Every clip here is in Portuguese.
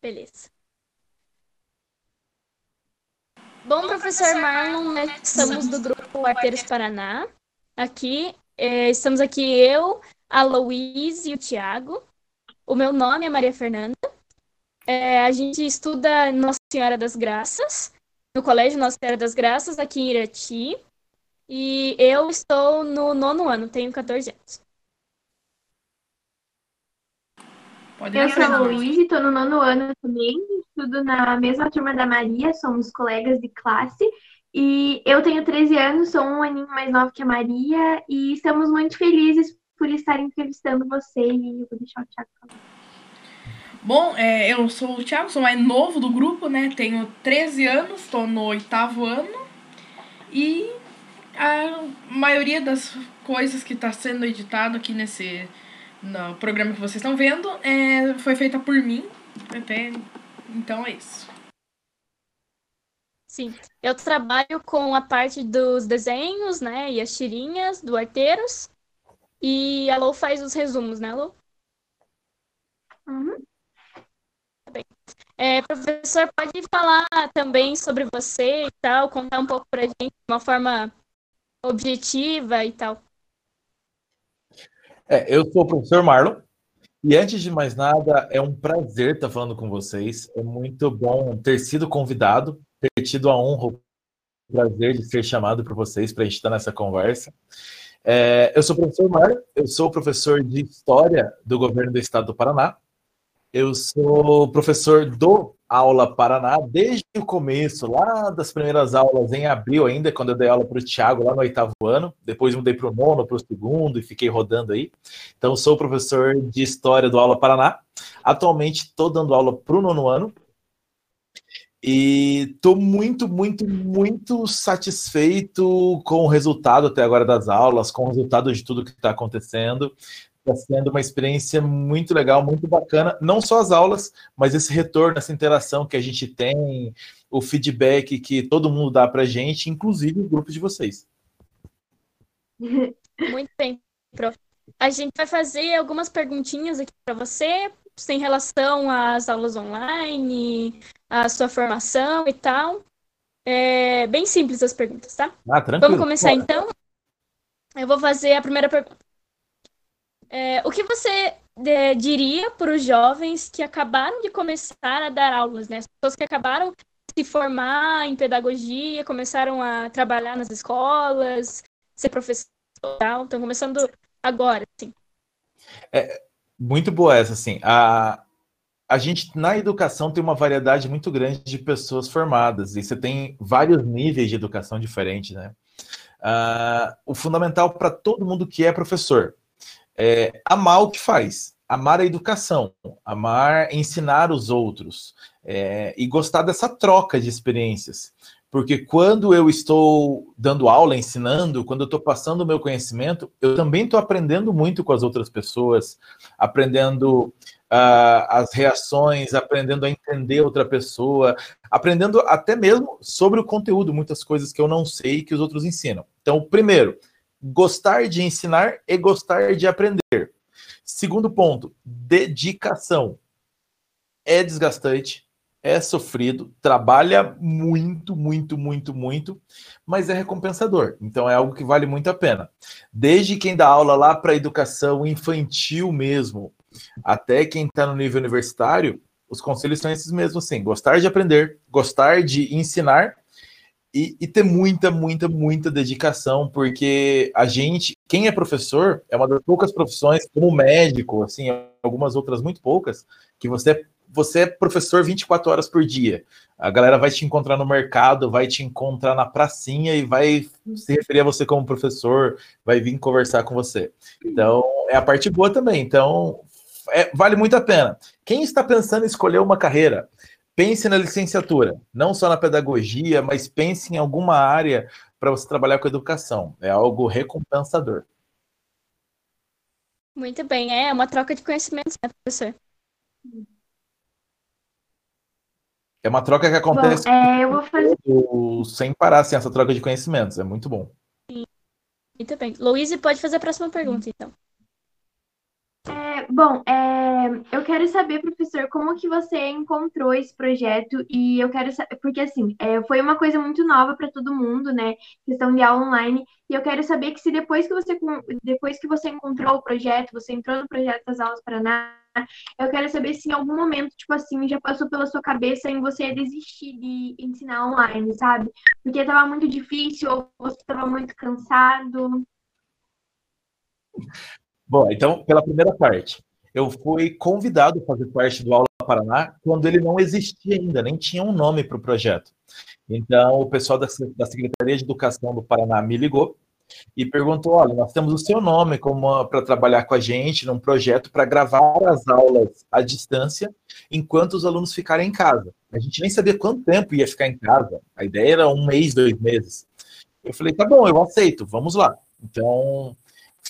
Beleza. Bom, professor Marlon, nós somos do grupo Arteiros Paraná. Aqui, é, estamos aqui eu, a Louise e o Tiago. O meu nome é Maria Fernanda. É, a gente estuda Nossa Senhora das Graças, no Colégio Nossa Senhora das Graças, aqui em Irati. E eu estou no nono ano, tenho 14 anos. Pode Eu sou a Fernanda. Luísa, estou no nono ano também, estudo na mesma turma da Maria, somos colegas de classe. E eu tenho 13 anos, sou um aninho mais nova que a Maria, e estamos muito felizes por estar entrevistando você. E eu vou deixar o Thiago falar. Bom, é, eu sou o Thiago, sou mais novo do grupo, né? Tenho 13 anos, estou no oitavo ano. E a maioria das coisas que está sendo editado aqui nesse no programa que vocês estão vendo é, foi feita por mim. Até, então é isso. Sim, eu trabalho com a parte dos desenhos, né, e as tirinhas do Arteiros. E a Lou faz os resumos, né, Lou? Uhum. É, professor, pode falar também sobre você e tal, contar um pouco pra gente de uma forma objetiva e tal. É, eu sou o professor Marlon. E antes de mais nada, é um prazer estar falando com vocês. É muito bom ter sido convidado, ter tido a honra, o prazer de ser chamado por vocês para a gente estar nessa conversa. É, eu sou o professor Marlon, eu sou professor de História do governo do Estado do Paraná. Eu sou professor do Aula Paraná desde o começo, lá das primeiras aulas em abril ainda, quando eu dei aula para o Tiago lá no oitavo ano. Depois mudei para o nono, para o segundo e fiquei rodando aí. Então, sou professor de História do Aula Paraná. Atualmente estou dando aula para o nono ano. E estou muito, muito, muito satisfeito com o resultado até agora das aulas, com o resultado de tudo que está acontecendo. Está sendo uma experiência muito legal, muito bacana. Não só as aulas, mas esse retorno, essa interação que a gente tem, o feedback que todo mundo dá para a gente, inclusive o grupo de vocês. Muito bem, prof. A gente vai fazer algumas perguntinhas aqui para você, em relação às aulas online, à sua formação e tal. É bem simples as perguntas, tá? Ah, tranquilo. Vamos começar então? Eu vou fazer a primeira pergunta. É, o que você é, diria para os jovens que acabaram de começar a dar aulas, né? As pessoas que acabaram de se formar em pedagogia, começaram a trabalhar nas escolas, ser professor tal, estão começando agora, assim. Muito boa essa, assim. A, a gente, na educação, tem uma variedade muito grande de pessoas formadas, e você tem vários níveis de educação diferentes, né? Ah, o fundamental para todo mundo que é professor é amar o que faz, amar a educação, amar ensinar os outros, é, e gostar dessa troca de experiências. Porque quando eu estou dando aula, ensinando, quando eu estou passando o meu conhecimento, eu também estou aprendendo muito com as outras pessoas, aprendendo ah, as reações, aprendendo a entender outra pessoa, aprendendo até mesmo sobre o conteúdo, muitas coisas que eu não sei que os outros ensinam. Então, primeiro, gostar de ensinar e gostar de aprender. Segundo ponto, dedicação. É desgastante, é sofrido, trabalha muito, muito, muito, muito, mas é recompensador. Então é algo que vale muito a pena. Desde quem dá aula lá para educação infantil mesmo, até quem está no nível universitário, os conselhos são esses mesmos, assim, gostar de aprender, gostar de ensinar e, e, ter muita, muita, muita dedicação, porque a gente, quem é professor, é uma das poucas profissões, como médico, assim, algumas outras muito poucas, que você, você é professor 24 horas por dia. A galera vai te encontrar no mercado, vai te encontrar na pracinha e vai se referir a você como professor, vai vir conversar com você. Então, é a parte boa também. Então, é, vale muito a pena. Quem está pensando em escolher uma carreira, pense na licenciatura, não só na pedagogia, mas pense em alguma área para você trabalhar com educação. É algo recompensador. Muito bem, é uma troca de conhecimentos, né, professor? É uma troca que acontece Bom, é, eu vou fazer... sem parar, assim, essa troca de conhecimentos. É muito bom. Sim. Muito bem. Louise, pode fazer a próxima pergunta, então. É, bom, é, eu quero saber, professor, como que você encontrou esse projeto e eu quero saber, porque assim, é, foi uma coisa muito nova para todo mundo, né? Questão de aula online, e eu quero saber que se depois que você depois que você encontrou o projeto, você entrou no projeto das aulas Paraná, eu quero saber se em algum momento, tipo assim, já passou pela sua cabeça em você desistir de ensinar online, sabe? Porque estava muito difícil ou você estava muito cansado. Bom, então, pela primeira parte, eu fui convidado a fazer parte do Aula Paraná quando ele não existia ainda, nem tinha um nome para o projeto. Então, o pessoal da, Secretaria de Educação do Paraná me ligou e perguntou: olha, nós temos o seu nome para trabalhar com a gente num projeto para gravar as aulas à distância enquanto os alunos ficarem em casa. A gente nem sabia quanto tempo ia ficar em casa. A ideia era um mês, dois meses. Eu falei: tá bom, eu aceito, vamos lá. Então,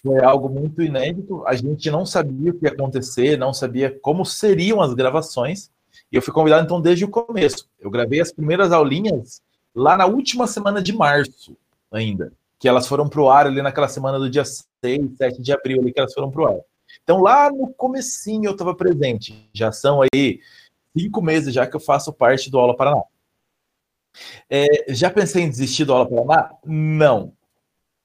foi algo muito inédito. A gente não sabia o que ia acontecer, não sabia como seriam as gravações. E eu fui convidado, então, desde o começo. Eu gravei as primeiras aulinhas lá na última semana de março, ainda. Que elas foram para o ar ali naquela semana do dia 6, 7 de abril, ali que elas foram para o ar. Então, lá no comecinho eu estava presente. Já são aí cinco meses já que eu faço parte do Aula Paraná. É, já pensei em desistir do Aula Paraná? Não.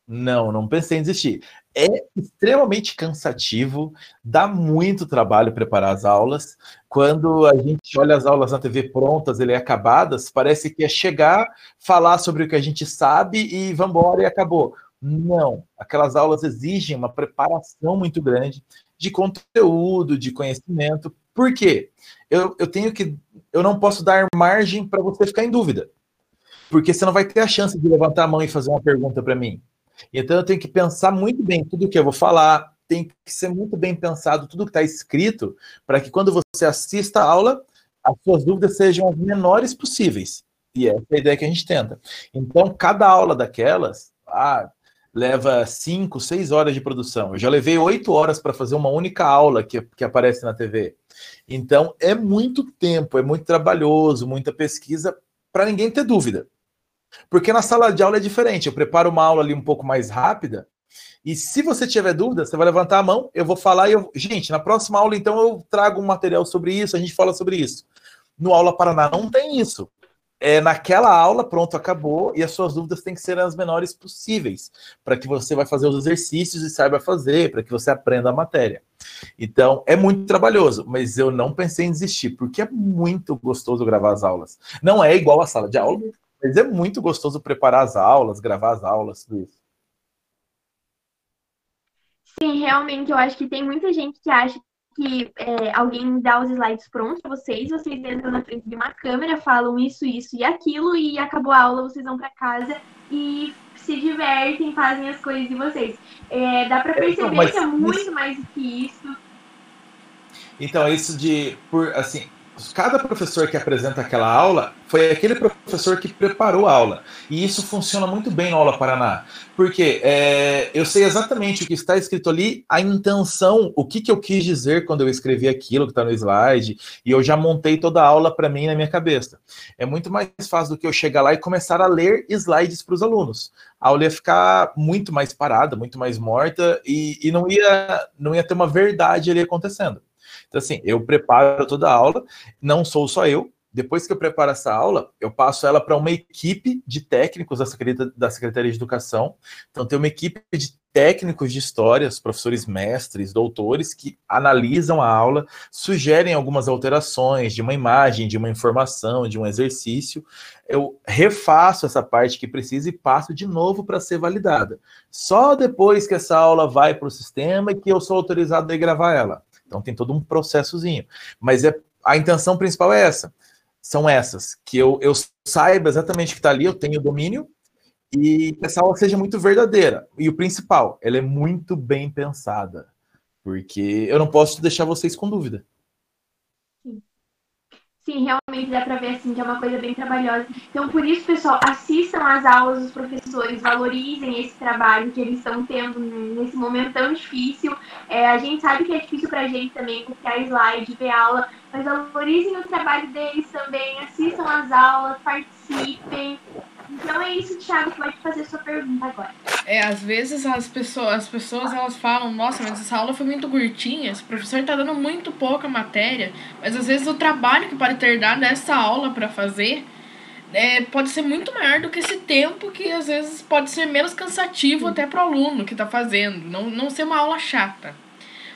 Não, não pensei em desistir é extremamente cansativo, dá muito trabalho preparar as aulas. Quando a gente olha as aulas na TV prontas, ele é acabadas, parece que é chegar, falar sobre o que a gente sabe e vamos embora e acabou. Não, aquelas aulas exigem uma preparação muito grande de conteúdo, de conhecimento. Por quê? Eu, eu tenho que. Eu não posso dar margem para você ficar em dúvida. Porque você não vai ter a chance de levantar a mão e fazer uma pergunta para mim. Então eu tenho que pensar muito bem tudo que eu vou falar, tem que ser muito bem pensado tudo que está escrito, para que quando você assista a aula, as suas dúvidas sejam as menores possíveis. E essa é a ideia que a gente tenta. Então, cada aula daquelas ah, leva cinco, seis horas de produção. Eu já levei oito horas para fazer uma única aula que, que aparece na TV. Então, é muito tempo, é muito trabalhoso, muita pesquisa, para ninguém ter dúvida. Porque na sala de aula é diferente. Eu preparo uma aula ali um pouco mais rápida. E se você tiver dúvida, você vai levantar a mão, eu vou falar e eu. Gente, na próxima aula, então, eu trago um material sobre isso, a gente fala sobre isso. No Aula Paraná não tem isso. É naquela aula, pronto, acabou, e as suas dúvidas têm que ser as menores possíveis, para que você vai fazer os exercícios e saiba fazer, para que você aprenda a matéria. Então, é muito trabalhoso, mas eu não pensei em desistir, porque é muito gostoso gravar as aulas. Não é igual a sala de aula, mas é muito gostoso preparar as aulas, gravar as aulas, tudo isso. Sim, realmente, eu acho que tem muita gente que acha que é, alguém dá os slides prontos para vocês, vocês entram na frente de uma câmera, falam isso, isso e aquilo, e acabou a aula, vocês vão para casa e se divertem, fazem as coisas de vocês. É, dá para é, perceber então, que é muito mais do que isso. Então, isso de, por assim, cada professor que apresenta aquela aula foi aquele professor que preparou a aula. E isso funciona muito bem no Aula Paraná. Porque é, eu sei exatamente o que está escrito ali, a intenção, o que, que eu quis dizer quando eu escrevi aquilo que está no slide, e eu já montei toda a aula para mim na minha cabeça. É muito mais fácil do que eu chegar lá e começar a ler slides para os alunos. A aula ia ficar muito mais parada, muito mais morta, e, e não, ia, não ia ter uma verdade ali acontecendo. Então, assim, eu preparo toda a aula, não sou só eu. Depois que eu preparo essa aula, eu passo ela para uma equipe de técnicos da Secretaria, da Secretaria de Educação. Então, tem uma equipe de técnicos de histórias, professores mestres, doutores, que analisam a aula, sugerem algumas alterações de uma imagem, de uma informação, de um exercício. Eu refaço essa parte que precisa e passo de novo para ser validada. Só depois que essa aula vai para o sistema e que eu sou autorizado a gravar ela. Então tem todo um processozinho. Mas é, a intenção principal é essa. São essas, que eu, eu saiba exatamente o que está ali, eu tenho domínio, e que essa aula seja muito verdadeira. E o principal, ela é muito bem pensada. Porque eu não posso deixar vocês com dúvida. Sim, realmente dá para ver assim que é uma coisa bem trabalhosa. Então, por isso, pessoal, assistam às aulas dos professores, valorizem esse trabalho que eles estão tendo nesse momento tão difícil. É, a gente sabe que é difícil para a gente também copiar slide, ver aula, mas valorizem o trabalho deles também, assistam às aulas, participem. Então é isso, Thiago, pode fazer sua pergunta agora. é, às vezes as pessoas, as pessoas elas falam, nossa, mas essa aula foi muito curtinha, esse professor está dando muito pouca matéria, mas às vezes o trabalho que pode ter dado essa aula para fazer é, pode ser muito maior do que esse tempo que às vezes pode ser menos cansativo até para o aluno que está fazendo, não, não ser uma aula chata.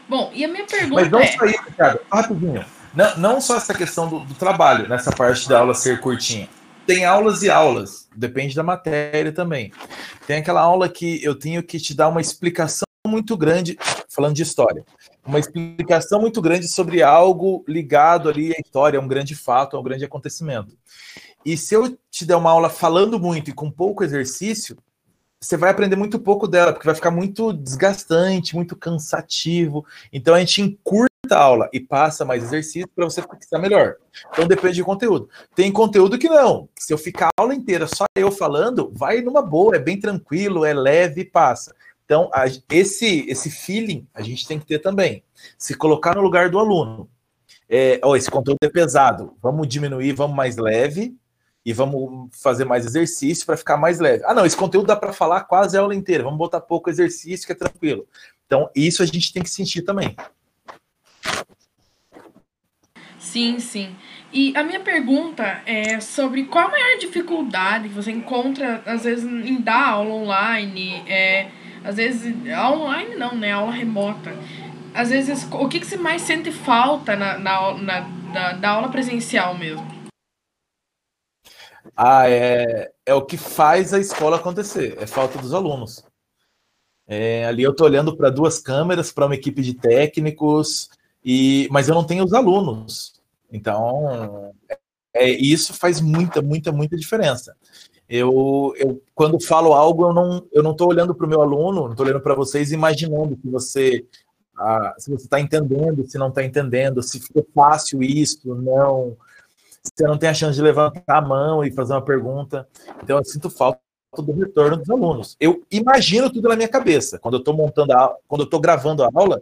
Bom, e a minha pergunta Mas não é... só isso, cara, rapidinho. Não, não só essa questão do, do trabalho, nessa parte da aula ser curtinha. Tem aulas e aulas, depende da matéria também. Tem aquela aula que eu tenho que te dar uma explicação muito grande, falando de história, uma explicação muito grande sobre algo ligado ali à história, a um grande fato, a um grande acontecimento. E se eu te der uma aula falando muito e com pouco exercício, você vai aprender muito pouco dela, porque vai ficar muito desgastante, muito cansativo. Então a gente encurta a aula e passa mais exercício para você fixar melhor. Então depende do conteúdo. Tem conteúdo que não. Se eu ficar a aula inteira só eu falando, vai numa boa, é bem tranquilo, é leve e passa. Então, a, esse, esse feeling a gente tem que ter também. Se colocar no lugar do aluno. É, esse conteúdo é pesado, vamos diminuir, vamos mais leve, e vamos fazer mais exercício para ficar mais leve. Ah, não, esse conteúdo dá para falar quase a aula inteira, vamos botar pouco exercício que é tranquilo. Então, isso a gente tem que sentir também. Sim, sim. E a minha pergunta é sobre qual a maior dificuldade que você encontra, às vezes, em dar aula online, é, às vezes, online não, né, aula remota. Às vezes, o que, que você mais sente falta na, na, na da, da aula presencial mesmo? Ah, é, é o que faz a escola acontecer, é falta dos alunos. É, ali eu estou olhando para duas câmeras, para uma equipe de técnicos, e mas eu não tenho os alunos. Então, é, isso faz muita, muita, muita diferença. Eu, eu quando falo algo, eu não eu não estou olhando para o meu aluno, não estou olhando para vocês, imaginando que você ah, se você está entendendo, se não está entendendo, se ficou fácil isso, não você não tem a chance de levantar a mão e fazer uma pergunta. Então, eu sinto falta do retorno dos alunos. Eu imagino tudo na minha cabeça. Quando eu estou montando a quando eu estou gravando a aula,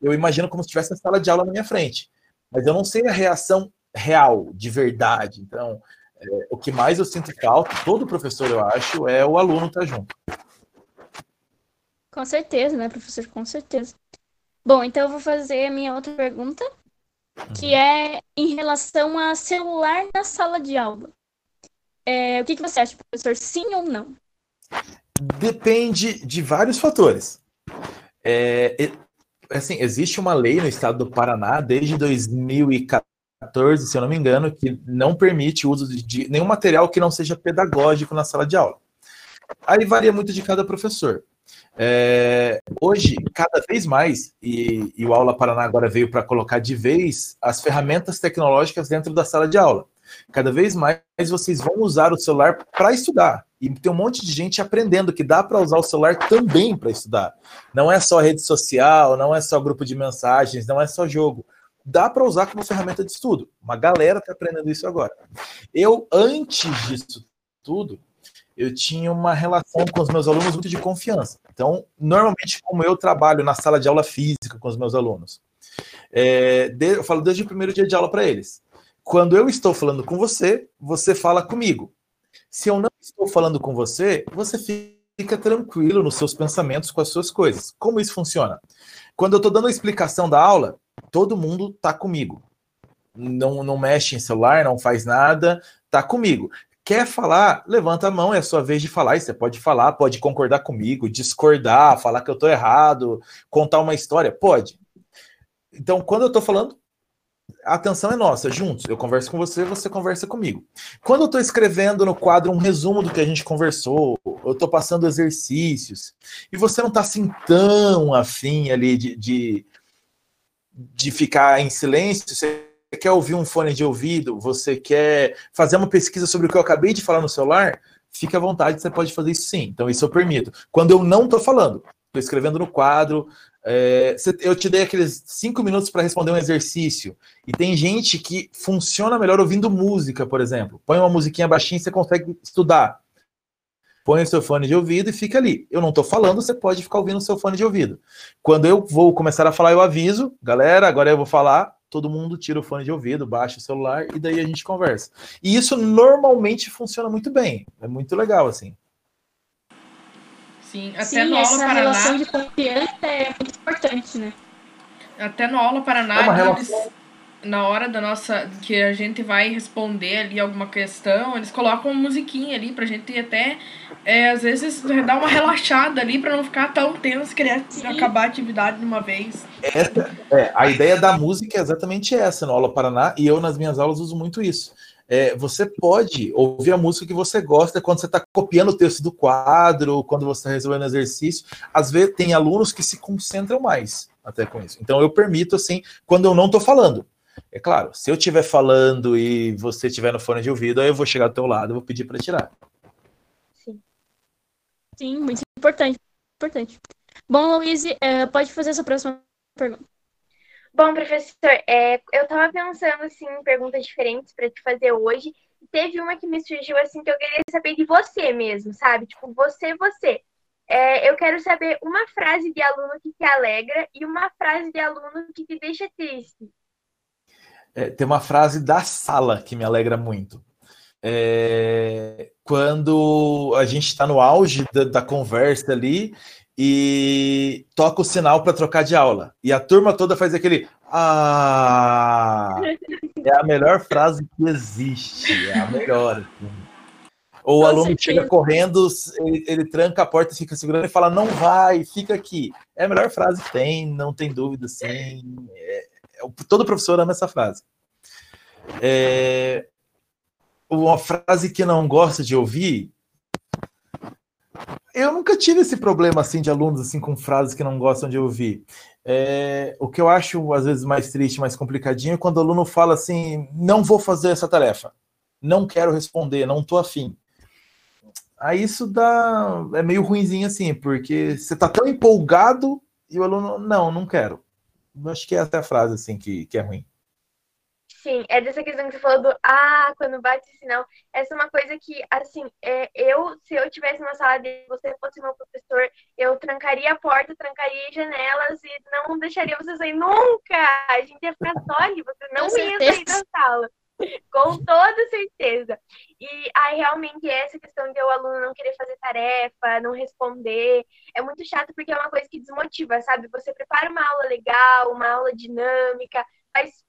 eu imagino como se tivesse a sala de aula na minha frente. Mas eu não sei a reação real, de verdade. Então, é, o que mais eu sinto falta, todo professor eu acho, é o aluno estar tá junto. Com certeza, né, professor? Com certeza. Bom, então eu vou fazer a minha outra pergunta que é em relação a celular na sala de aula. É, o que, que você acha, professor? Sim ou não? Depende de vários fatores. É, assim, existe uma lei no estado do Paraná desde 2014, se eu não me engano, que não permite o uso de nenhum material que não seja pedagógico na sala de aula. Aí varia muito de cada professor. É, hoje, cada vez mais, e, e o Aula Paraná agora veio para colocar de vez as ferramentas tecnológicas dentro da sala de aula. Cada vez mais vocês vão usar o celular para estudar. E tem um monte de gente aprendendo que dá para usar o celular também para estudar. Não é só rede social, não é só grupo de mensagens, não é só jogo. Dá para usar como ferramenta de estudo. Uma galera está aprendendo isso agora. Eu, antes disso tudo, eu tinha uma relação com os meus alunos muito de confiança. Então, normalmente, como eu trabalho na sala de aula física com os meus alunos, é, eu falo desde o primeiro dia de aula para eles. Quando eu estou falando com você, você fala comigo. Se eu não estou falando com você, você fica tranquilo nos seus pensamentos com as suas coisas. Como isso funciona? Quando eu estou dando a explicação da aula, todo mundo está comigo. Não, não mexe em celular, não faz nada, tá comigo. Quer falar? Levanta a mão, é a sua vez de falar. E você pode falar, pode concordar comigo, discordar, falar que eu estou errado, contar uma história. Pode. Então, quando eu estou falando, a atenção é nossa, juntos. Eu converso com você, você conversa comigo. Quando eu estou escrevendo no quadro um resumo do que a gente conversou, eu estou passando exercícios, e você não está assim tão afim ali de, de, de ficar em silêncio, você quer ouvir um fone de ouvido, você quer fazer uma pesquisa sobre o que eu acabei de falar no celular, fique à vontade, você pode fazer isso sim. Então, isso eu permito. Quando eu não estou falando, estou escrevendo no quadro, é, eu te dei aqueles cinco minutos para responder um exercício. E tem gente que funciona melhor ouvindo música, por exemplo. Põe uma musiquinha baixinha e você consegue estudar. Põe o seu fone de ouvido e fica ali. Eu não estou falando, você pode ficar ouvindo o seu fone de ouvido. Quando eu vou começar a falar, eu aviso, galera, agora eu vou falar, todo mundo tira o fone de ouvido, baixa o celular e daí a gente conversa. E isso normalmente funciona muito bem. É muito legal, assim. Sim, até Sim, no Aula essa Paraná. relação de confiança é muito importante, né? Até no Aula Paraná, É eles- na hora da nossa. que a gente vai responder ali alguma questão, eles colocam uma musiquinha ali pra gente até, é, às vezes, dar uma relaxada ali pra não ficar tão tenso, querer Sim. acabar a atividade de uma vez. Essa, é, a ideia da música é exatamente essa no Aula Paraná, e eu nas minhas aulas uso muito isso. É, você pode ouvir a música que você gosta quando você está copiando o texto do quadro, quando você está resolvendo exercício. Às vezes tem alunos que se concentram mais até com isso. Então eu permito assim, quando eu não estou falando. É claro, se eu estiver falando e você estiver no fone de ouvido, aí eu vou chegar do teu lado e vou pedir para tirar. Sim. Sim, muito importante. importante. Bom, Luíse, eh, pode fazer a sua próxima pergunta. Bom, professor, é, eu estava pensando assim, em perguntas diferentes para te fazer hoje. E teve uma que me surgiu assim que eu queria saber de você mesmo, sabe? Tipo, você, você. É, eu quero saber uma frase de aluno que te alegra e uma frase de aluno que te deixa triste. É, tem uma frase da sala que me alegra muito. É, quando a gente está no auge da, da conversa ali e toca o sinal para trocar de aula. E a turma toda faz aquele. Ah! É a melhor frase que existe. É a melhor. assim. Ou o Com aluno chega correndo, ele, ele tranca a porta, fica segurando e fala: Não vai, fica aqui. É a melhor frase que tem, não tem dúvida, sim. É, é- todo professor ama essa frase. É, uma frase que não gosta de ouvir. Eu nunca tive esse problema assim de alunos assim com frases que não gostam de ouvir. É, o que eu acho às vezes mais triste, mais complicadinho, é quando o aluno fala assim: não vou fazer essa tarefa, não quero responder, não tô afim. Aí isso dá é meio ruinzinho assim, porque você tá tão empolgado e o aluno não, não quero. Eu acho que é a frase assim que, que é ruim. Sim, é dessa questão que você falou do ah, quando bate sinal. Essa é uma coisa que, assim, é, eu, se eu tivesse numa sala de você fosse meu professor, eu trancaria a porta, trancaria as janelas e não deixaria você sair nunca. A gente ia ficar só ali, você não Com ia sair da sala. Com toda certeza. E aí, realmente, essa questão de o aluno não querer fazer tarefa, não responder, é muito chato porque é uma coisa que desmotiva, sabe? Você prepara uma aula legal, uma aula dinâmica, faz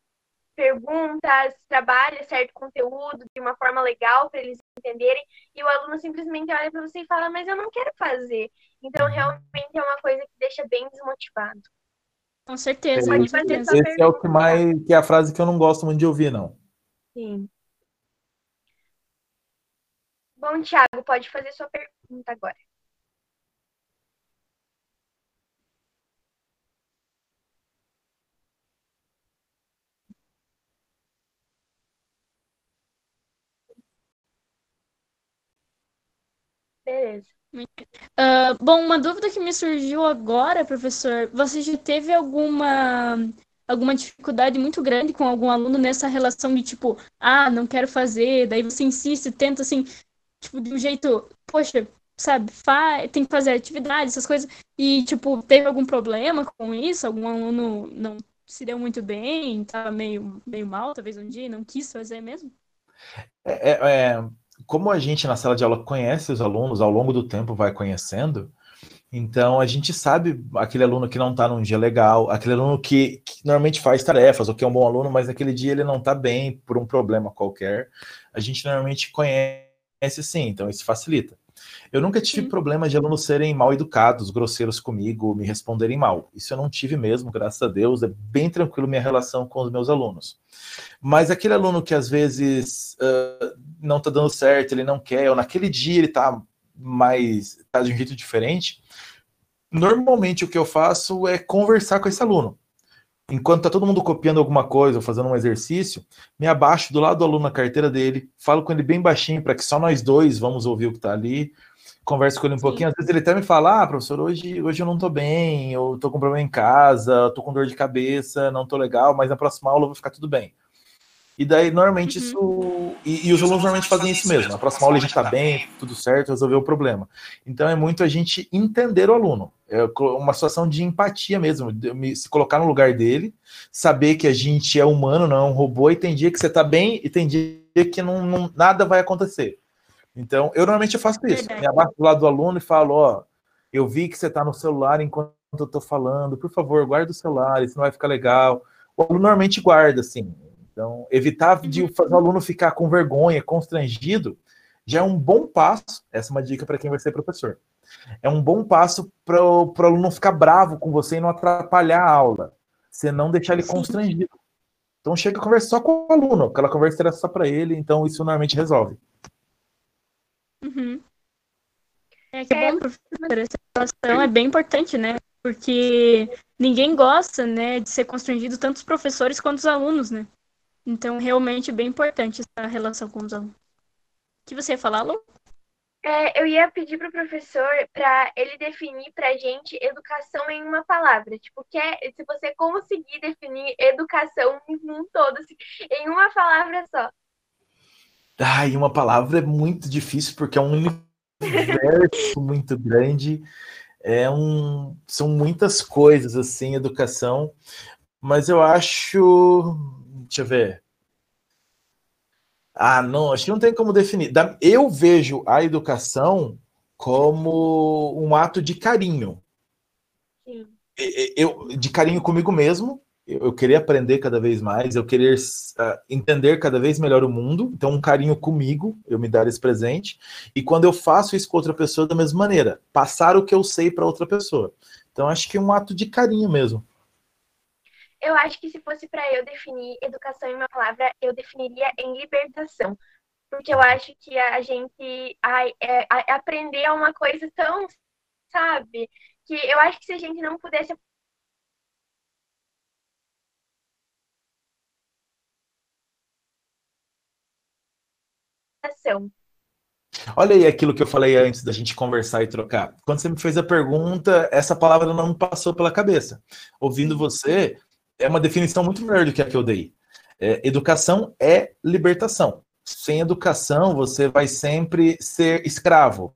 perguntas, trabalha certo conteúdo de uma forma legal para eles entenderem, e o aluno simplesmente olha para você e fala, mas eu não quero fazer. Então, realmente é uma coisa que deixa bem desmotivado. Com certeza, É, com Pode fazer certeza. sua Esse é o que mais que é a frase que eu não gosto muito de ouvir, não. Sim. Bom, Thiago, pode fazer sua pergunta agora. Beleza. Ah, bom, uma dúvida que me surgiu agora, professor, você já teve alguma alguma dificuldade muito grande com algum aluno nessa relação de tipo, ah, não quero fazer, daí você insiste, tenta assim, tipo, de um jeito, poxa, sabe, fa tem que fazer atividade, essas coisas, e tipo, teve algum problema com isso? Algum aluno não se deu muito bem, tava meio, meio mal, talvez um dia, não quis fazer mesmo? É, é, é, como a gente na sala de aula conhece os alunos, ao longo do tempo vai conhecendo, então a gente sabe aquele aluno que não está num dia legal, aquele aluno que, que normalmente faz tarefas, ou que é um bom aluno, mas naquele dia ele não está bem por um problema qualquer. A gente normalmente conhece sim, então isso facilita. Eu nunca tive Sim. problema de alunos serem mal educados, grosseiros comigo, me responderem mal. Isso eu não tive mesmo, graças a Deus. É bem tranquilo minha relação com os meus alunos. Mas aquele aluno que às vezes ah, não está dando certo, ele não quer, ou naquele dia ele está mais tá de um jeito diferente, normalmente o que eu faço é conversar com esse aluno. Enquanto tá todo mundo copiando alguma coisa ou fazendo um exercício, me abaixo do lado do aluno na carteira dele, falo com ele bem baixinho para que só nós dois vamos ouvir o que está ali, converso com ele um Sim. pouquinho. Às vezes ele até me fala: Ah, professor, hoje, hoje eu não tô bem, eu tô com problema em casa, tô com dor de cabeça, não tô legal, mas na próxima aula vai ficar tudo bem. E daí, normalmente, Uhum. isso. E, e os alunos normalmente fazem isso mesmo. Na próxima aula a gente tá bem, tudo certo, resolveu o problema. Então é muito a gente entender o aluno. É uma situação de empatia mesmo, de me- se colocar no lugar dele, saber que a gente é humano, não é um robô, e tem dia que você tá bem e tem dia que não, não- nada vai acontecer. Então, eu normalmente faço isso. Verdade. Me abaixo do lado do aluno e falo, ó, eu vi que você está no celular enquanto eu estou falando, por favor, guarda o celular, isso não vai ficar legal. O aluno normalmente guarda, assim. Então, evitar de uhum. fazer o aluno ficar com vergonha, constrangido, já é um bom passo. Essa é uma dica para quem vai ser professor. É um bom passo para o aluno não ficar bravo com você e não atrapalhar a aula. Você não deixar ele constrangido. Então chega a conversar só com o aluno, aquela conversa era só para ele, então isso normalmente resolve. Uhum. É que é bom, professor, essa situação é bem importante, né? Porque ninguém gosta, né, de ser constrangido, tanto os professores quanto os alunos, né? Então, realmente, é bem importante essa relação com os alunos. O que você ia falar, Lu? É, eu ia pedir para o professor para ele definir para a gente educação em uma palavra. Tipo, que é, se você conseguir definir educação em um todo, assim, em uma palavra só. Ai, uma palavra é muito difícil, porque é um universo muito grande. É um, são muitas coisas, assim, educação. Mas eu acho. Deixa eu ver. Ah, não, acho que não tem como definir. Eu vejo a educação como um ato de carinho. Sim. Eu, de carinho comigo mesmo, eu querer aprender cada vez mais, eu querer uh, entender cada vez melhor o mundo, então um carinho comigo, eu me dar esse presente, e quando eu faço isso com outra pessoa da mesma maneira, passar o que eu sei para outra pessoa. Então acho que é um ato de carinho mesmo. Eu acho que se fosse para eu definir educação em uma palavra, eu definiria em libertação. Porque eu acho que a gente é, aprender é uma coisa tão, sabe? Que eu acho que se a gente não pudesse Olha aí aquilo que eu falei antes da gente conversar e trocar. Quando você me fez a pergunta, essa palavra não me passou pela cabeça. Ouvindo você, é uma definição muito melhor do que a que eu dei. É, educação é libertação. Sem educação, você vai sempre ser escravo.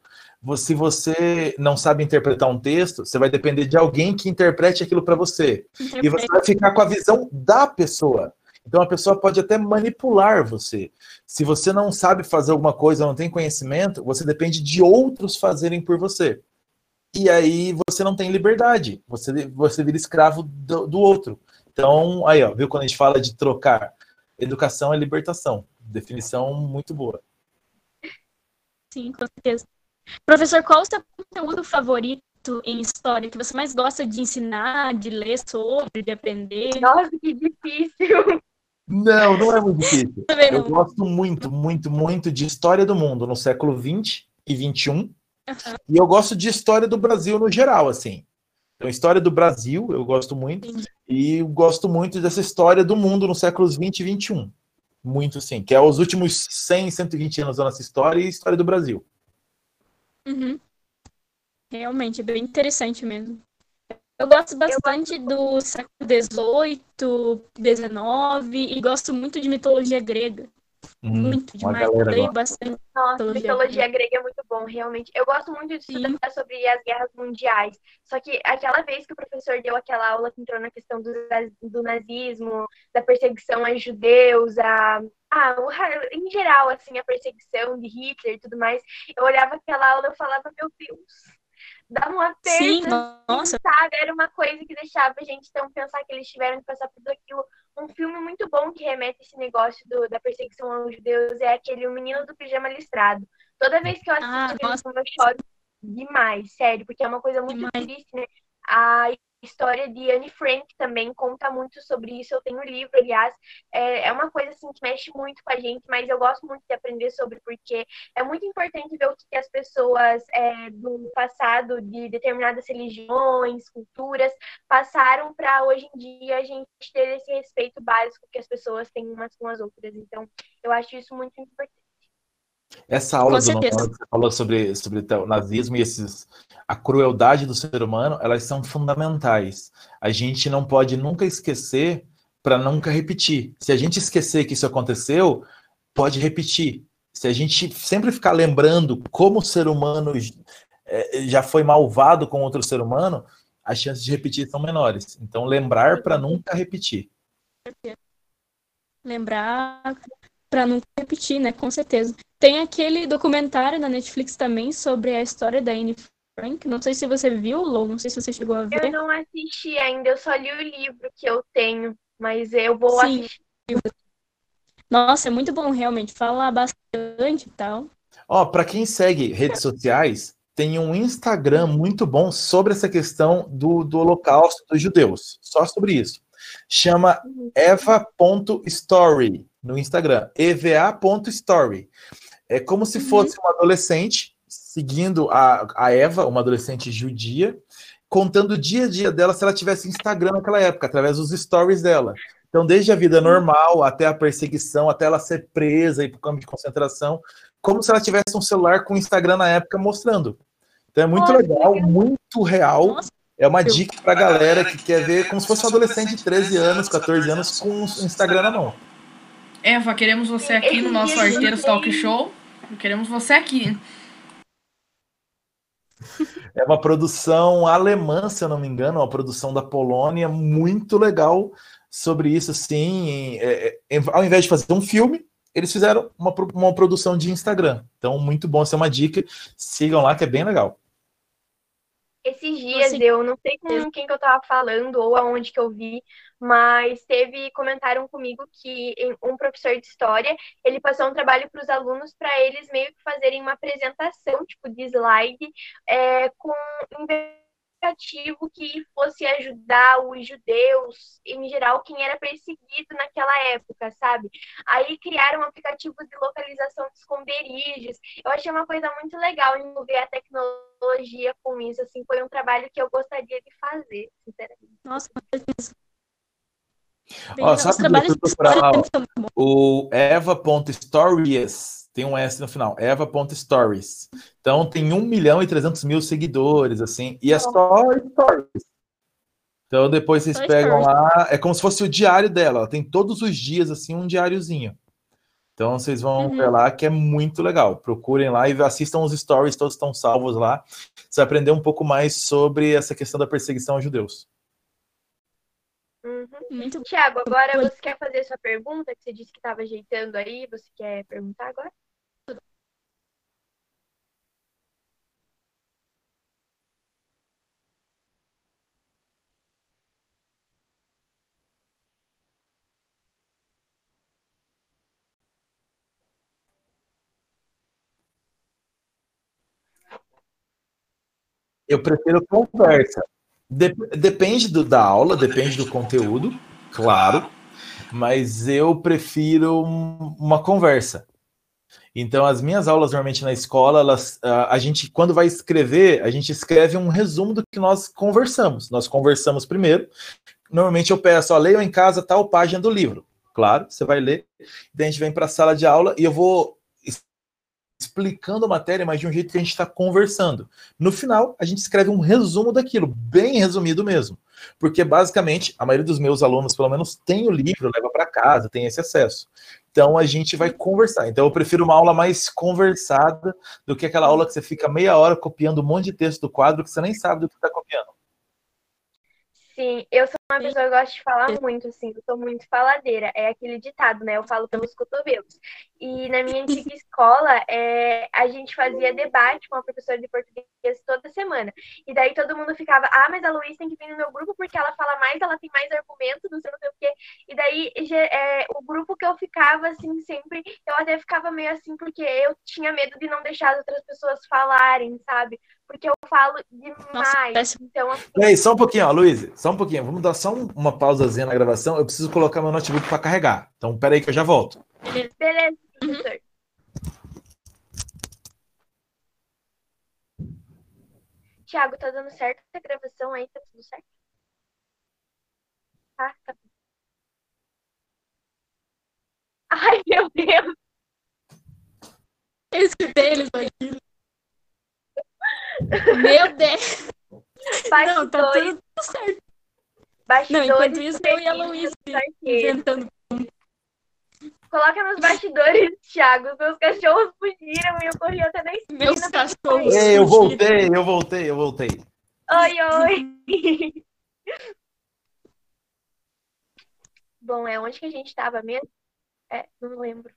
Se você não sabe interpretar um texto, você vai depender de alguém que interprete aquilo para você. E você vai ficar com a visão da pessoa. Então a pessoa pode até manipular você. Se você não sabe fazer alguma coisa, não tem conhecimento, você depende de outros fazerem por você. E aí você não tem liberdade. Você, você vira escravo do, do outro. Então, aí, ó, viu quando a gente fala de trocar? Educação é libertação. Definição muito boa. Sim, com certeza. Professor, qual o seu conteúdo favorito em história que você mais gosta de ensinar, de ler sobre, de aprender? Nossa, que difícil! Não, não é muito difícil. Eu gosto muito, muito, muito de história do mundo no século 20 e 21. Uhum. E eu gosto de história do Brasil no geral, assim. Então, história do Brasil, eu gosto muito. Sim. E gosto muito dessa história do mundo nos séculos 20 e 21. Muito, sim. Que é os últimos 100, 120 anos da nossa história e história do Brasil. Uhum. Realmente, é bem interessante mesmo. Eu gosto bastante eu gosto... do século XVIII, XIX e gosto muito de mitologia grega. Hum, muito demais. Leio bastante. Nossa, mitologia, mitologia grega é muito bom, realmente. Eu gosto muito de estudar Sim. sobre as guerras mundiais. Só que aquela vez que o professor deu aquela aula que entrou na questão do, do nazismo, da perseguição aos judeus, a, ah, em geral, assim, a perseguição de Hitler e tudo mais, eu olhava aquela aula e falava, meu Deus, dá um aperto, Sim, nossa. sabe? Era uma coisa que deixava a gente então pensar que eles tiveram que passar por tudo aquilo. Um filme muito bom que remete esse negócio do, da perseguição aos judeus é aquele O Menino do Pijama Listrado. Toda vez que eu assisto ah, aquele filme, eu choro demais, sério, porque é uma coisa muito demais. triste, né? A história de Anne Frank também conta muito sobre isso. Eu tenho um livro, aliás, é, é uma coisa assim que mexe muito com a gente, mas eu gosto muito de aprender sobre porque é muito importante ver o que as pessoas é, do passado de determinadas religiões, culturas passaram para hoje em dia a gente ter esse respeito básico que as pessoas têm umas com as outras. Então, eu acho isso muito importante. Essa aula do que você falou sobre, sobre o nazismo e esses, a crueldade do ser humano, elas são fundamentais. A gente não pode nunca esquecer para nunca repetir. Se a gente esquecer que isso aconteceu, pode repetir. Se a gente sempre ficar lembrando como o ser humano é, já foi malvado com outro ser humano, as chances de repetir são menores. Então, lembrar para nunca repetir. Lembrar para nunca repetir, né? Com certeza. Tem aquele documentário na Netflix também sobre a história da Anne Frank. Não sei se você viu, Lou, não sei se você chegou a ver. Eu não assisti ainda, eu só li o livro que eu tenho, mas eu vou Sim. assistir. Nossa, é muito bom, realmente. Fala bastante e tal. Ó, para quem segue redes sociais, tem um Instagram muito bom sobre essa questão do, do Holocausto dos judeus. Só sobre isso. Chama eva.story no Instagram. eva.story. É como se Uhum. fosse uma adolescente seguindo a, a Eva, uma adolescente judia, contando o dia a dia dela se ela tivesse Instagram naquela época, através dos stories dela. Então, desde a vida normal até a perseguição, até ela ser presa e ir para o campo de concentração, como se ela tivesse um celular com Instagram na época mostrando. Então é muito que legal, legal. muito real. Nossa, É uma dica pra galera que quer ver como se fosse um adolescente de 13 anos, 14 anos com o Instagram na mão. Eva, queremos você aqui no nosso Arteiros Talk Show. Queremos você aqui. É uma produção alemã, se eu não me engano, uma produção da Polônia, muito legal sobre isso, assim. É, é, ao invés de fazer um filme, eles fizeram uma, uma produção de Instagram. Então, muito bom, essa é uma dica. Sigam lá, que é bem legal. Esses dias eu não sei com quem que eu tava falando ou aonde que eu vi, mas teve comentaram comigo que um professor de história, ele passou um trabalho para os alunos para eles meio que fazerem uma apresentação, tipo de slide, é, com indicativo que fosse ajudar os judeus, em geral, quem era perseguido naquela época, sabe? Aí criaram um aplicativo de localização de esconderijos. Eu achei uma coisa muito legal envolver a tecnologia com isso, assim, foi um trabalho que eu gostaria de fazer, sinceramente. nossa. Bem Ó, sabe onde eu procurar. O eva.stories tem um S no final, eva.stories. Então tem 1 milhão e 300 mil seguidores, assim, e é só stories. Então depois vocês Só pegam stories. lá, é como se fosse o diário dela, ela tem todos os dias, assim, um diáriozinho. Então vocês vão Uhum. ver lá que é muito legal. Procurem lá e assistam os stories, todos estão salvos lá. Você vai aprender um pouco mais sobre essa questão da perseguição aos judeus. Uhum. Muito. Tiago, agora você quer fazer sua pergunta, que você disse que estava ajeitando aí, você quer perguntar agora? Eu prefiro conversa. Dep- depende do- da aula, depende do conteúdo, claro, mas eu prefiro um- uma conversa. Então, as minhas aulas normalmente na escola, elas, a gente, quando vai escrever, a gente escreve um resumo do que nós conversamos. Nós conversamos primeiro. Normalmente eu peço, ó, leiam em casa tal página do livro. Claro, você vai ler. Daí a gente vem para a sala de aula e eu vou explicando a matéria, mas de um jeito que a gente está conversando. No final, a gente escreve um resumo daquilo, bem resumido mesmo. Porque, basicamente, a maioria dos meus alunos, pelo menos, tem o livro, leva para casa, tem esse acesso. Então, a gente vai conversar. Então, eu prefiro uma aula mais conversada do que aquela aula que você fica meia hora copiando um monte de texto do quadro que você nem sabe do que está copiando. Sim, eu sou uma pessoa que gosta de falar muito, assim, eu sou muito faladeira. É aquele ditado, né? Eu falo pelos cotovelos. E na minha antiga escola, é, a gente fazia debate com a professora de português toda semana. E daí todo mundo ficava, ah, mas a Luísa tem que vir no meu grupo porque ela fala mais, ela tem mais argumentos, não sei, não sei o quê. E daí é, o grupo que eu ficava, assim, sempre, eu até ficava meio assim, porque eu tinha medo de não deixar as outras pessoas falarem, sabe? Porque eu falo demais. péssimo. então, assim, Peraí, só um pouquinho, ó, Luiz, só um pouquinho. Vamos dar só um- uma pausazinha na gravação. Eu preciso colocar meu notebook para carregar. Então, peraí que eu já volto. beleza, professor. Tiago, tá dando certo a gravação aí? Tá tudo certo? Tá, tá. Ai, meu Deus! Eu escutei eles aqui. Meu Deus. Não, tá Bastidores, tudo certo. Não, bastidores. enquanto isso, eu e a Luísa inventando. Coloca nos bastidores, Thiago. Os meus cachorros fugiram e eu corri até na esquina. Meus cachorros. Ei, eu fugiram. voltei, eu voltei, eu voltei. Oi, oi! Bom, é onde que a gente tava mesmo? É, não lembro.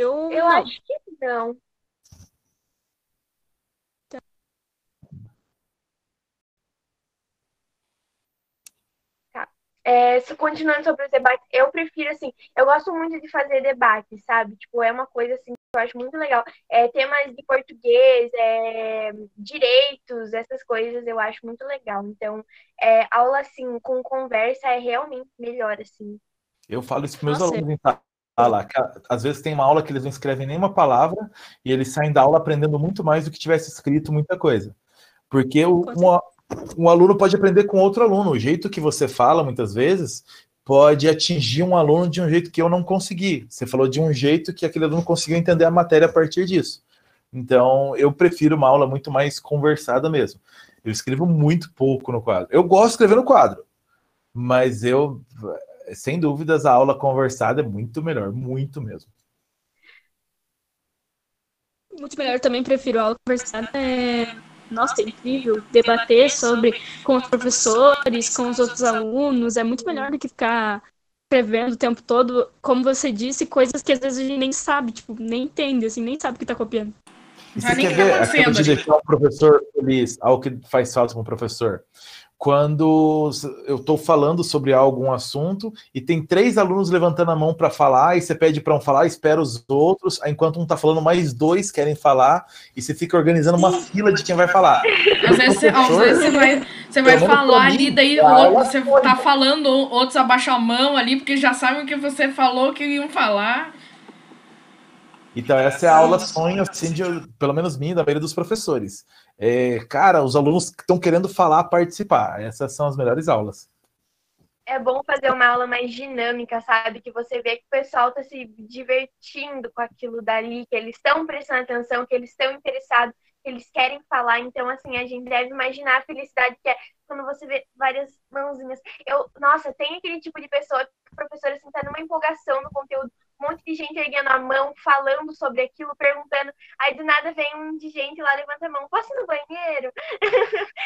Eu, Eu não. acho que não. Tá. É, se continuando sobre os debates, eu prefiro, assim, eu gosto muito de fazer debates, sabe? Tipo, é uma coisa, assim, que eu acho muito legal. É, temas de português, é, direitos, essas coisas eu acho muito legal. Então, é, aula, assim, com conversa é realmente melhor, assim. Eu falo isso para meus Nossa. alunos em sala. Que a- às vezes tem uma aula que eles não escrevem nenhuma palavra e eles saem da aula aprendendo muito mais do que tivesse escrito muita coisa. Porque o, um, um aluno pode aprender com outro aluno. O jeito que você fala, muitas vezes, pode atingir um aluno de um jeito que eu não consegui. Você falou de um jeito que aquele aluno conseguiu entender a matéria a partir disso. Então, eu prefiro uma aula muito mais conversada mesmo. Eu escrevo muito pouco no quadro. Eu gosto de escrever no quadro, mas eu, sem dúvidas, a aula conversada é muito melhor, muito mesmo. Muito melhor, eu também prefiro aula conversada. É... Nossa, é incrível debater sobre com os professores, com os outros alunos. É muito melhor do que ficar escrevendo o tempo todo, como você disse, coisas que às vezes a gente nem sabe, tipo, nem entende, assim, nem sabe o que tá copiando. E você nem quer que tá ver acontecendo de ali. deixar o professor feliz, algo que faz falta com o professor? Quando eu estou falando sobre algum assunto e tem três alunos levantando a mão para falar, e você pede para um falar, espera os outros, aí enquanto um está falando, mais dois querem falar, e você fica organizando uma fila de quem vai falar. Às vezes, você- às vezes você vai, você vai falar ali, daí você foi. tá falando, outros abaixam a mão ali, porque já sabem o que você falou que iam falar. Então, essa é a aula sonho, assim, de, pelo menos minha, da maioria dos professores. É, cara, os alunos estão querendo falar, participar. Essas são as melhores aulas. É bom fazer uma aula mais dinâmica, sabe? Que você vê que o pessoal tá se divertindo com aquilo dali, que eles estão prestando atenção, que eles estão interessados, que eles querem falar. Então, assim, a gente deve imaginar a felicidade que é quando você vê várias mãozinhas. Eu, nossa, tem aquele tipo de pessoa que o professor, assim, tá numa empolgação no conteúdo, um monte de gente erguendo a mão, falando sobre aquilo, perguntando. Aí, do nada, vem um de gente lá, levanta a mão, posso ir no banheiro?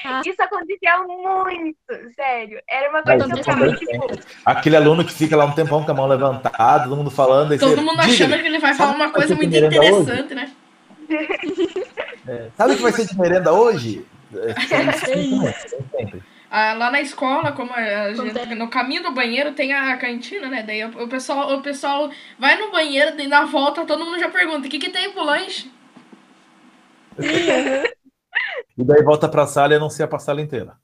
Ah. Isso acontecia muito, sério. Era uma coisa que eu ficava, tipo, Aquele aluno que fica lá um tempão com a mão levantada, todo mundo falando. Todo você, mundo "Diga, achando que ele vai falar uma sabe coisa muito merenda hoje?" interessante, né? Sabe o que vai ser de merenda hoje? É, sempre, É. Ah, lá na escola, como a gente, no caminho do banheiro tem a cantina, né? Daí o, o pessoal, o pessoal vai no banheiro, daí na volta todo mundo já pergunta: o que, que tem pro lanche? E daí volta pra sala e anuncia pra sala inteira.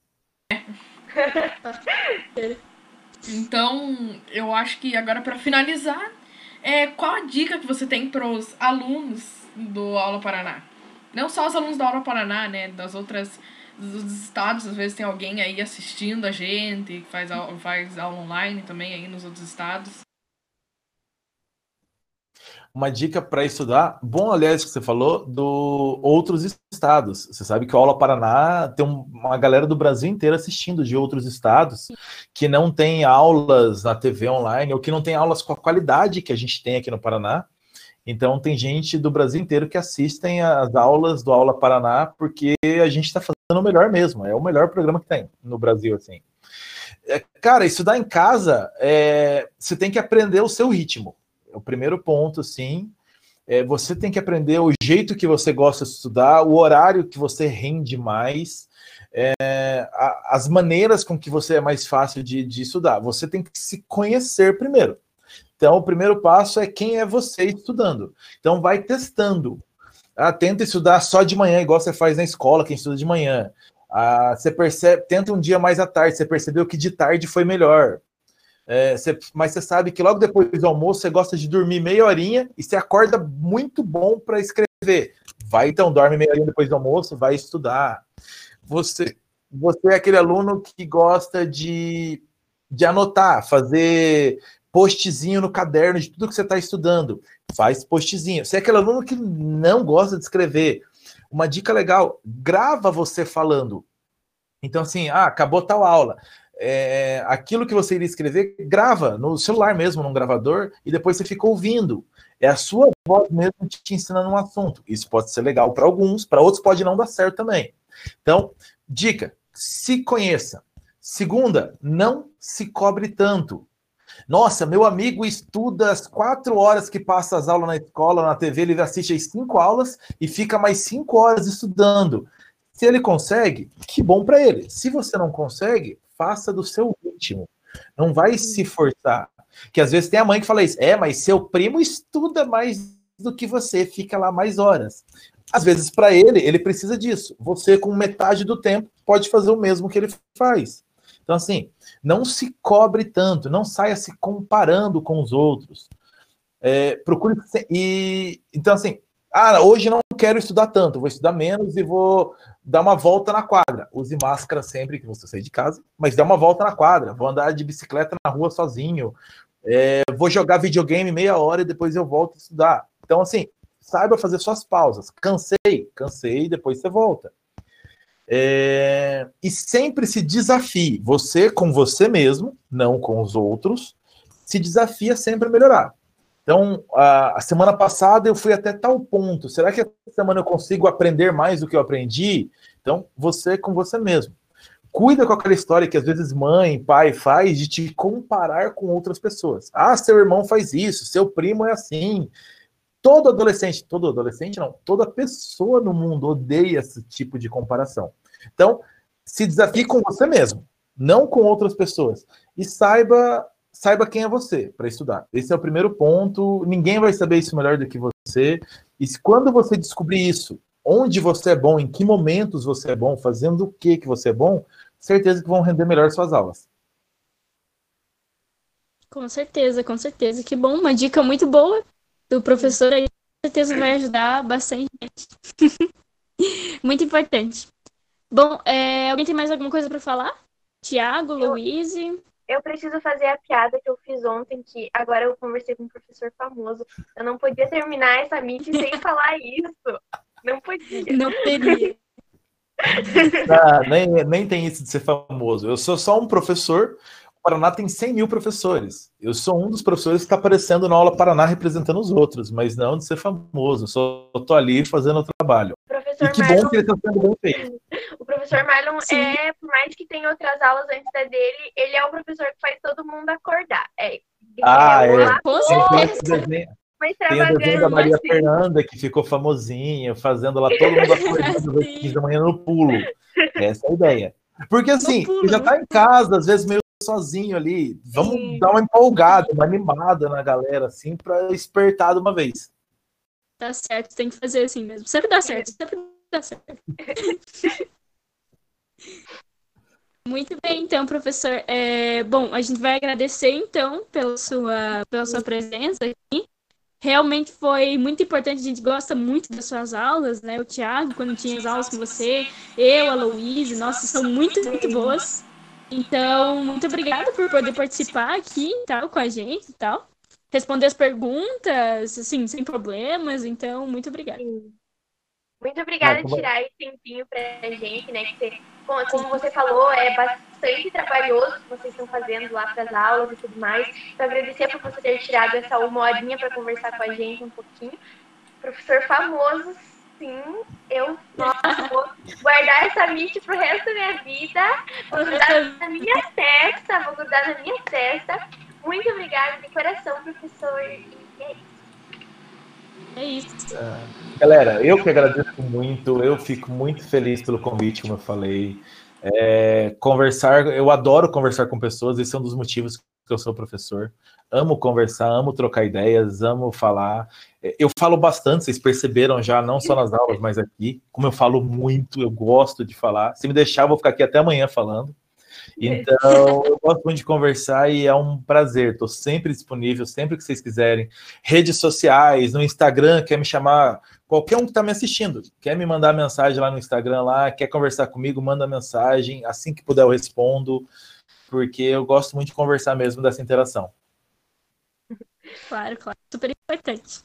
Então, eu acho que agora para finalizar, é, qual a dica que você tem pros alunos do Aula Paraná? Não só os alunos da Aula Paraná, né? Das outras dos estados, às vezes tem alguém aí assistindo a gente, que faz, au- faz aula online também aí nos outros estados. Uma dica para estudar, bom, aliás, que você falou, do outros estados. Você sabe que o Aula Paraná tem um- uma galera do Brasil inteiro assistindo de outros estados que não tem aulas na TV online ou que não tem aulas com a qualidade que a gente tem aqui no Paraná. Então, tem gente do Brasil inteiro que assistem às aulas do Aula Paraná porque a gente está fazendo o melhor mesmo. É o melhor programa que tem no Brasil, assim. É, cara, estudar em casa, é, você tem que aprender o seu ritmo. É o primeiro ponto, sim. É, você tem que aprender o jeito que você gosta de estudar, o horário que você rende mais, é, a- as maneiras com que você é mais fácil de, de estudar. Você tem que se conhecer primeiro. Então, o primeiro passo é quem é você estudando. Então, vai testando. Ah, tenta estudar só de manhã, igual você faz na escola, quem estuda de manhã. Ah, você percebe, tenta um dia mais à tarde, você percebeu que de tarde foi melhor. É, você- mas você sabe que logo depois do almoço você gosta de dormir meia horinha e você acorda muito bom para escrever. Vai então, dorme meia horinha depois do almoço, vai estudar. Você, você é aquele aluno que gosta de, de anotar, fazer postzinho no caderno de tudo que você está estudando. Faz postzinho. Você é aquele aluno que não gosta de escrever. Uma dica legal: grava você falando. Então, assim, ah, acabou tal aula. É, aquilo que você iria escrever, grava no celular mesmo, num gravador, e depois você fica ouvindo. É a sua voz mesmo te ensinando um assunto. Isso pode ser legal para alguns, para outros pode não dar certo também. Então, dica: se conheça. Segunda, não se cobre tanto. Nossa, meu amigo estuda as quatro horas que passa as aulas na escola, na TV, ele assiste as cinco aulas e fica mais cinco horas estudando. Se ele consegue, que bom para ele. Se você não consegue, faça do seu ritmo. Não vai se forçar. Que às vezes tem a mãe que fala isso, é, mas seu primo estuda mais do que você, fica lá mais horas. Às vezes, para ele, ele precisa disso. Você, com metade do tempo, pode fazer o mesmo que ele faz. Então, assim, não se cobre tanto, não saia se comparando com os outros. É, procure. E, então, assim, ah, hoje não quero estudar tanto, vou estudar menos e vou dar uma volta na quadra. Use máscara sempre que você sair de casa, mas dê uma volta na quadra. Vou andar de bicicleta na rua sozinho. É, vou jogar videogame meia hora e depois eu volto a estudar. Então, assim, saiba fazer suas pausas. Cansei, cansei, depois você volta. É... E sempre se desafie, você com você mesmo, não com os outros, se desafia sempre a melhorar. Então, a, a semana passada eu fui até tal ponto. Será que essa semana eu consigo aprender mais do que eu aprendi? Então, você com você mesmo. Cuida com aquela história que às vezes mãe, pai faz de te comparar com outras pessoas. Ah, seu irmão faz isso, seu primo é assim, Todo adolescente, todo adolescente não, toda pessoa no mundo odeia esse tipo de comparação. Então, se desafie com você mesmo, não com outras pessoas. E saiba, saiba quem é você para estudar. Esse é o primeiro ponto. Ninguém vai saber isso melhor do que você. E quando você descobrir isso, onde você é bom, em que momentos você é bom, fazendo o que que você é bom, certeza que vão render melhor suas aulas. Com certeza, com certeza. Que bom, uma dica muito boa do professor aí, com certeza vai ajudar bastante gente. Muito importante. Bom, é, alguém tem mais alguma coisa para falar? Tiago, Luiz? Eu preciso fazer a piada que eu fiz ontem, que agora eu conversei com um professor famoso. Eu não podia terminar essa meet sem falar isso. Não podia. Não teria. Ah, nem, nem tem isso de ser famoso. Eu sou só um professor Paraná tem 100 mil professores. Eu sou um dos professores que está aparecendo na aula Paraná representando os outros, mas não de ser famoso. Eu só estou ali fazendo o trabalho. Professor e que Marlon, bom que ele está sendo bem feito. O professor Marlon Sim. é, por mais que tenha outras aulas antes da dele, ele é o professor que faz todo mundo acordar. É, ah, é. é. Com certeza. Tem o desenho da Maria assim. Fernanda, que ficou famosinha, fazendo lá todo mundo acordando às 15 da manhã no pulo. Essa é a ideia. Porque assim, pulo, já tá em casa, às vezes meio sozinho ali. Vamos Sim. dar uma empolgada, uma animada na galera, assim, para espertar de uma vez. Tá certo, tem que fazer assim mesmo. Sempre dá certo, sempre dá certo. Muito bem, então, professor. É, bom, a gente vai agradecer, então, pela sua, pela sua presença aqui. Realmente foi muito importante, a gente gosta muito das suas aulas, né? O Thiago, quando tinha as aulas com você, eu, a Louise, nossa, são muito, muito boas. Então, muito obrigada por poder participar aqui tal, com a gente e tal. Responder as perguntas, assim, sem problemas. Então, muito obrigada. Muito obrigada por tirar esse tempinho pra gente, né? Que você, como você falou, é bastante trabalhoso que vocês estão fazendo lá para as aulas e tudo mais. Então, agradecer por você ter tirado essa uma horinha para conversar com a gente um pouquinho. Professor famoso, sim, eu nossa, vou guardar essa mente pro resto da minha vida. Vou minha testa, vou grudar na minha testa. Muito obrigada de coração, professor. E é isso. É isso. É, galera, eu que agradeço muito, eu fico muito feliz pelo convite, como eu falei. É, conversar, eu adoro conversar com pessoas, esse é um dos motivos que eu sou professor. Amo conversar, amo trocar ideias, amo falar. Eu falo bastante, vocês perceberam já, não só nas aulas, mas aqui. Como eu falo muito, eu gosto de falar. Se me deixar, eu vou ficar aqui até amanhã falando. Então, eu gosto muito de conversar e é um prazer. Estou sempre disponível, sempre que vocês quiserem. Redes sociais, no Instagram, quer me chamar, qualquer um que está me assistindo, quer me mandar mensagem lá no Instagram, lá, quer conversar comigo, manda mensagem. Assim que puder, eu respondo, porque eu gosto muito de conversar mesmo dessa interação. Claro, claro. Super importante.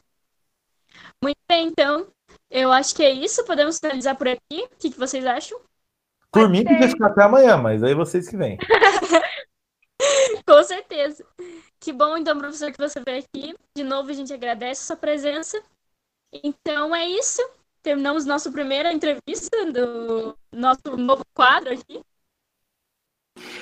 Muito bem, então. Eu acho que é isso. Podemos finalizar por aqui. O que, vocês acham? Por mim, podia ficar até amanhã, mas aí vocês que vêm. Com certeza. Que bom, então, professor, que você veio aqui. De novo, a gente agradece a sua presença. Então, é isso. Terminamos nossa primeira entrevista do nosso novo quadro aqui.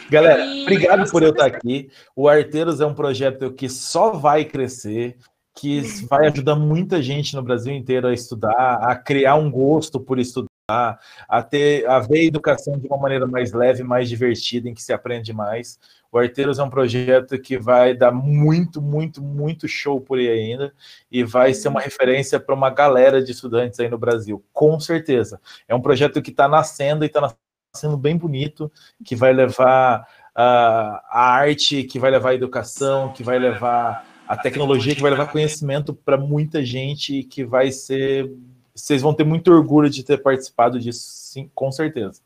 Galera, E- obrigado por eu estar aqui. O Arteiros é um projeto que só vai crescer, que vai ajudar muita gente no Brasil inteiro a estudar, a criar um gosto por estudar, a ter a ver a educação de uma maneira mais leve, mais divertida, em que se aprende mais. O Arteiros é um projeto que vai dar muito, muito, muito show por aí ainda e vai ser uma referência para uma galera de estudantes aí no Brasil, com certeza. É um projeto que está nascendo e está nascendo bem bonito, que vai levar ah, a arte, que vai levar a educação, que vai levar a tecnologia, que vai levar conhecimento para muita gente e que vai ser. Vocês vão ter muito orgulho de ter participado disso, sim, com certeza.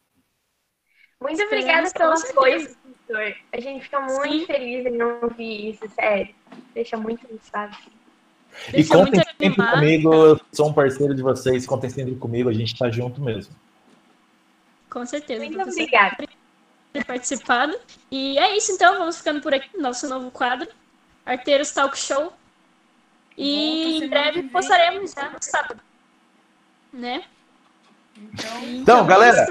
Muito obrigada certeza. apoio, professor. A gente fica muito Sim. feliz em ouvir isso, sério. Deixa muito sabe? E contem muito sempre animado. comigo, eu sou um parceiro de vocês, contem sempre comigo, a gente está junto mesmo. Com certeza, Muito obrigada. por ter participado. E é isso, então. Vamos ficando por aqui. Nosso novo quadro, Arteiros Talk Show. E em breve postaremos já no sábado. Né? Então, Então, galera,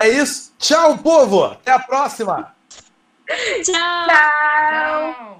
é isso. É. Tchau, povo! Até a próxima! Tchau! Tchau! tchau.